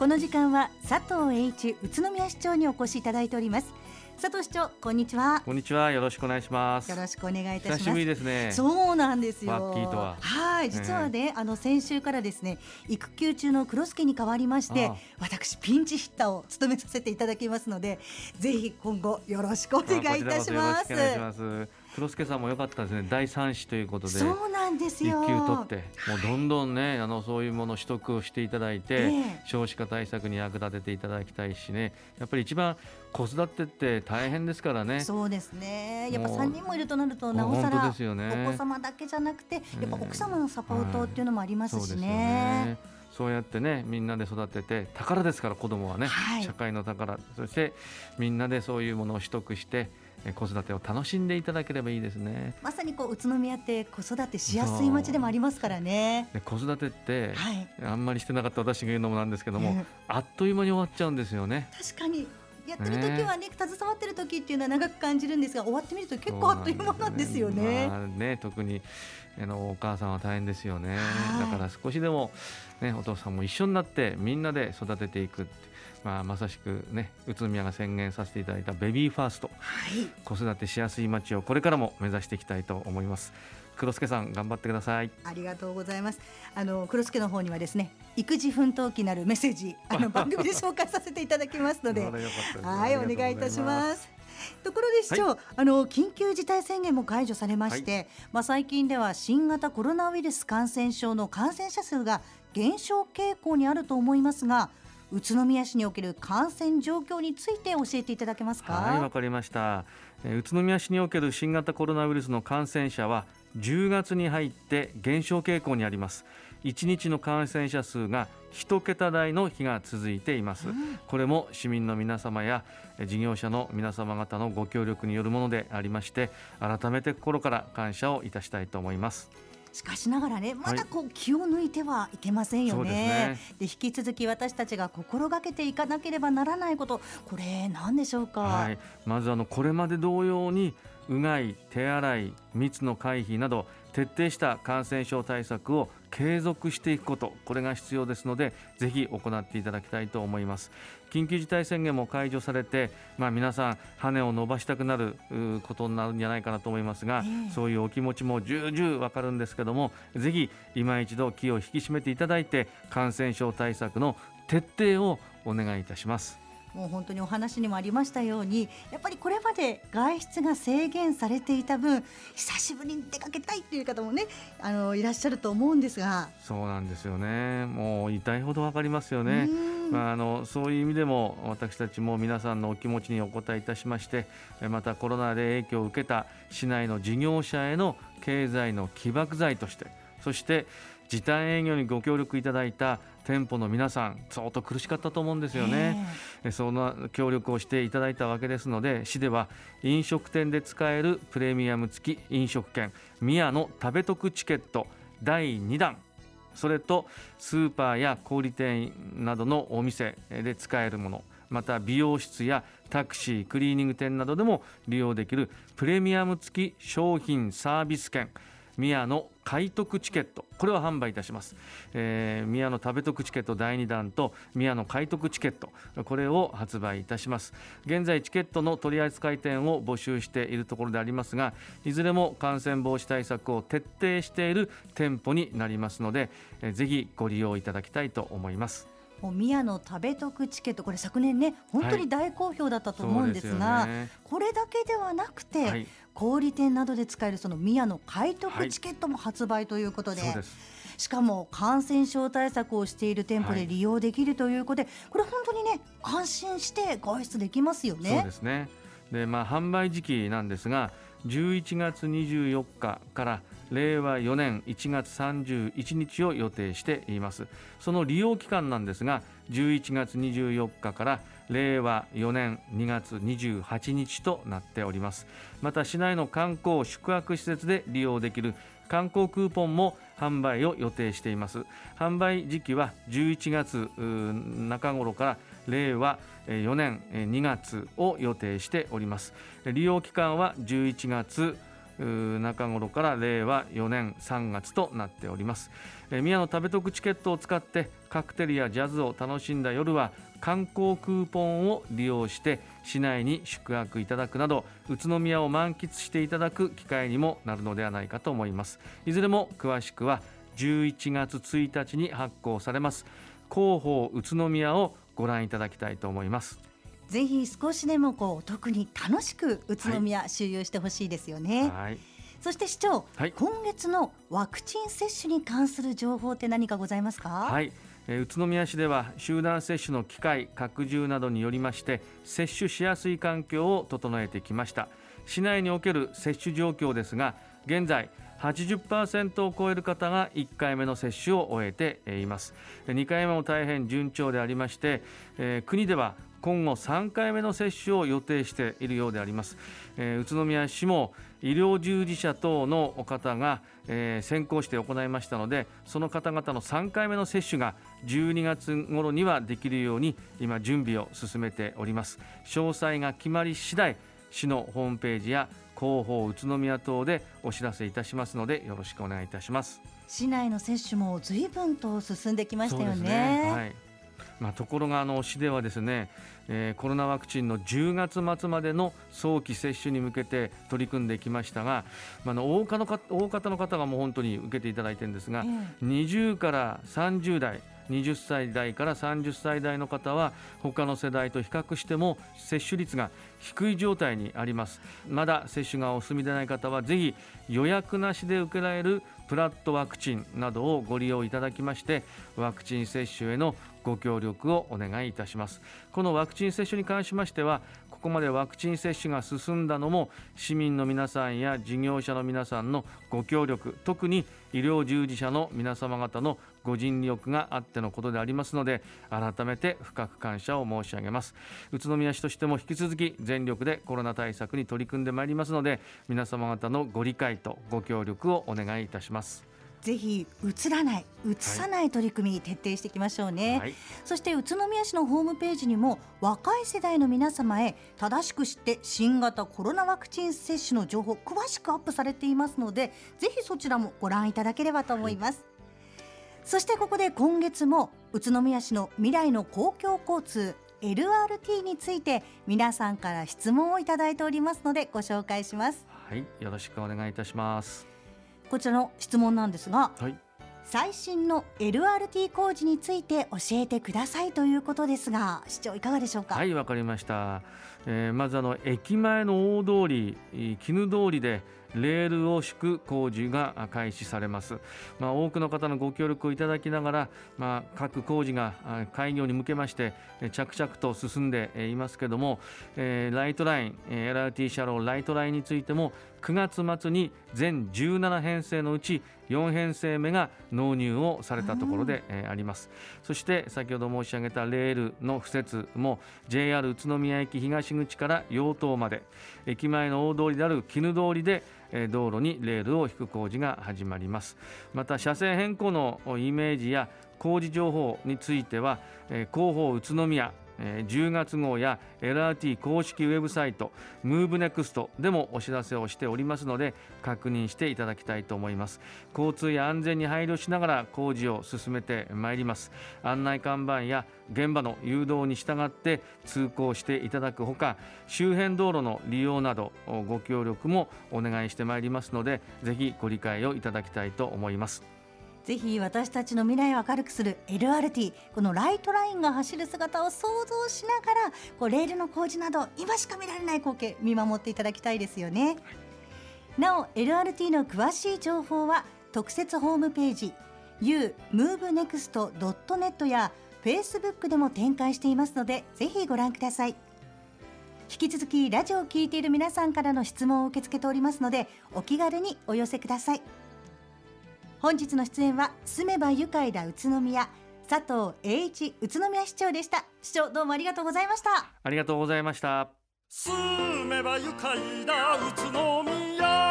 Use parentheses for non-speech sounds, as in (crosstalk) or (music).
この時間は佐藤栄一宇都宮市長にお越しいただいております。佐藤市長こんにちは。こんにちは。よろしくお願いします。よろしくお願いいたします。久しぶりですね。そうなんですよ。ワッキーとは。はい。実はね、あの先週からですね育休中の黒助に代わりまして私ピンチヒッターを務めさせていただきますのでぜひ今後よろしくお願いいたします黒助さんも良かったですね。第三子ということでそうなんですよ。育休取ってもうどんどんねあのそういうもの取得をしていただいて、ええ、少子化対策に役立てていただきたいしね。やっぱり一番子育てって大変ですからね。そうですね。やっぱ三人もいるとなるとなおさら、ですよ、ね、お子様だけじゃなくてやっぱ奥様のサポートっていうのもありますしね。えーそうやってねみんなで育てて宝ですから子供はね、はい、社会の宝。そしてみんなでそういうものを取得して子育てを楽しんでいただければいいですね。まさにこう宇都宮って子育てしやすい街でもありますからね。子育てって、はい、あんまりしてなかった私が言うのもなんですけども、えー、あっという間に終わっちゃうんですよね。確かにやってる時はね、ね、携わってる時っていうのは長く感じるんですが終わってみると結構あっという間なんですよね。まあ、ね特にあのお母さんは大変ですよね。だから少しでもねお父さんも一緒になってみんなで育てていくまあ、まさしくね宇都宮が宣言させていただいたベビーファースト、はい、子育てしやすい街をこれからも目指していきたいと思います黒助さん頑張ってください。ありがとうございます。あの黒助の方にはですね育児奮闘期なるメッセージ (laughs) あの番組で紹介させていただきますので。はいお願いいたします。ところで市長、はい、あの緊急事態宣言も解除されまして、はい、まあ最近では新型コロナウイルス感染症の感染者数が減少傾向にあると思いますが宇都宮市における感染状況について教えていただけますか？はいわかりました。宇都宮市における新型コロナウイルスの感染者は10月に入って減少傾向にあります。1日の感染者数が1桁台の日が続いています、うん、これも市民の皆様や事業者の皆様方のご協力によるものでありまして改めて心から感謝をいたしたいと思います。しかしながらねまだこう気を抜いてはいけませんよね。で、ね、引き続き私たちが心がけていかなければならないことこれ何でしょうか？はい、まずあのこれまで同様にうがい手洗い密の回避など徹底した感染症対策を継続していくことこれが必要ですのでぜひ行っていただきたいと思います。緊急事態宣言も解除されて、まあ、皆さん羽を伸ばしたくなることになるんじゃないかなと思いますが、えー、そういうお気持ちも重々わかるんですけどもぜひ今一度気を引き締めていただいて感染症対策の徹底をお願いいたしますもう本当にお話にもありましたようにやっぱりこれまで外出が制限されていた分久しぶりに出かけたいっていう方もねあのいらっしゃると思うんですが。そうなんですよね。もう痛いほど分かりますよね。まあ、あのそういう意味でも私たちも皆さんのお気持ちにお答えいたしましてまたコロナで影響を受けた市内の事業者への経済の起爆剤としてそして時短営業にご協力いただいた店舗の皆さん相当苦しかったと思うんですよね、そんな協力をしていただいたわけですので市では飲食店で使えるプレミアム付き飲食券宮の食べ得チケット第2弾それとスーパーや小売店などのお店で使えるものまた美容室やタクシークリーニング店などでも利用できるプレミアム付き商品サービス券宮の買得チケット。これを販売いたします、えー、宮の食べ得チケット第2弾と宮の買得チケット。これを発売いたします。現在チケットの取扱店を募集しているところでありますがいずれも感染防止対策を徹底している店舗になりますので、えー、ぜひご利用いただきたいと思います。もう宮の食べ得チケットこれ昨年ね本当に大好評だったと思うんですが、はいすね、これだけではなくて、はい、小売店などで使えるその宮の買得チケットも発売ということで。はいしかも感染症対策をしている店舗で利用できるということで、これ本当にね安心して外出できますよね。そうですねでまあ販売時期なんですが11月24日から令和4年1月31日を予定しています。その利用期間なんですが11月24日から令和4年2月28日となっております。また市内の観光宿泊施設で利用できる観光クーポンも販売を予定しています。販売時期は11月中頃から令和4年2月を予定しております。利用期間は11月中頃から令和4年3月となっております、え宮野食べ得チケットを使ってカクテルやジャズを楽しんだ夜は観光クーポンを利用して市内に宿泊いただくなど宇都宮を満喫していただく機会にもなるのではないかと思います。いずれも詳しくは11月1日に発行されます。広報宇都宮をご覧いただきたいと思います。ぜひ少しでもこう特に楽しく宇都宮周遊してほしいですよね、はい、そして市長、はい、今月のワクチン接種に関する情報って何かございますか？はい。宇都宮市では集団接種の機会拡充などによりまして接種しやすい環境を整えてきました。市内における接種状況ですが現在80%を超える方が1回目の接種を終えています。2回目も大変順調でありまして、えー、国では今後3回目の接種を予定しているようであります、えー、宇都宮市も医療従事者等の方が、えー、先行して行いましたのでその方々の3回目の接種が12月頃にはできるように今準備を進めております。詳細が決まり次第市のホームページや広報宇都宮等でお知らせいたしますのでよろしくお願いいたします。市内の接種も随分と進んできましたよね、ね、はいまあ、ところがあの市ではですね、えー、コロナワクチンの10月末までの早期接種に向けて取り組んできましたが、まあ、の大方の大方の方がもう本当に受けていただいてるんですが、えー、20から30代20歳代から30歳代の方は他の世代と比較しても接種率が低い状態にあります。まだ接種がお済みでない方はぜひ予約なしで受けられるプラットワクチンなどをご利用いただきましてワクチン接種へのご協力をお願いいたします。このワクチン接種に関しましてはここまでワクチン接種が進んだのも市民の皆さんや事業者の皆さんのご協力特に医療従事者の皆様方のご尽力があってのことでありますので改めて深く感謝を申し上げます。宇都宮市としても引き続き全力でコロナ対策に取り組んでまいりますので皆様方のご理解とご協力をお願いいたします。ぜひ映らない映さない取り組み、徹底していきましょうね、はい、そして宇都宮市のホームページにも若い世代の皆様へ正しく知って新型コロナワクチン接種の情報詳しくアップされていますのでぜひそちらもご覧いただければと思います、はい、そしてここで今月も宇都宮市の未来の公共交通 LRT について皆さんから質問をいただいておりますのでご紹介します。はいよろしくお願いいたしますこちらの質問なんですが、はい、最新の LRT 工事について教えてくださいということですが市長いかがでしょうか？はいわかりました、えー、まずあの駅前の大通り鬼怒通りでレールを敷く工事が開始されます、まあ、多くの方のご協力をいただきながら、まあ、各工事が開業に向けまして着々と進んでいますけれども、えー、ライトライン LRT 車両ライトラインについても9月末に全17編成のうち4編成目が納入をされたところで、えあります。そして先ほど申し上げたレールの敷設も JR 宇都宮駅東口から陽東まで。駅前の大通りである絹通りで道路にレールを引く工事が始まります。また車線変更のイメージや工事情報については広報宇都宮10月号や LRT 公式ウェブサイト MoveNext でもお知らせをしておりますので確認していただきたいと思います。交通や安全に配慮しながら工事を進めてまいります。案内看板や現場の誘導に従って通行していただくほか周辺道路の利用などご協力もお願いしてまいりますのでぜひご理解をいただきたいと思います。ぜひ私たちの未来を明るくする LRT このライトラインが走る姿を想像しながらこうレールの工事など今しか見られない光景見守っていただきたいですよね。なお LRT の詳しい情報は特設ホームページ youmovenext.net や Facebook でも展開していますのでぜひご覧ください。引き続きラジオを聴いている皆さんからの質問を受け付けておりますのでお気軽にお寄せください。本日の出演は住めば愉快だ宇都宮佐藤栄一宇都宮市長でした。市長どうもありがとうございました。ありがとうございました。住めば愉快だ宇都宮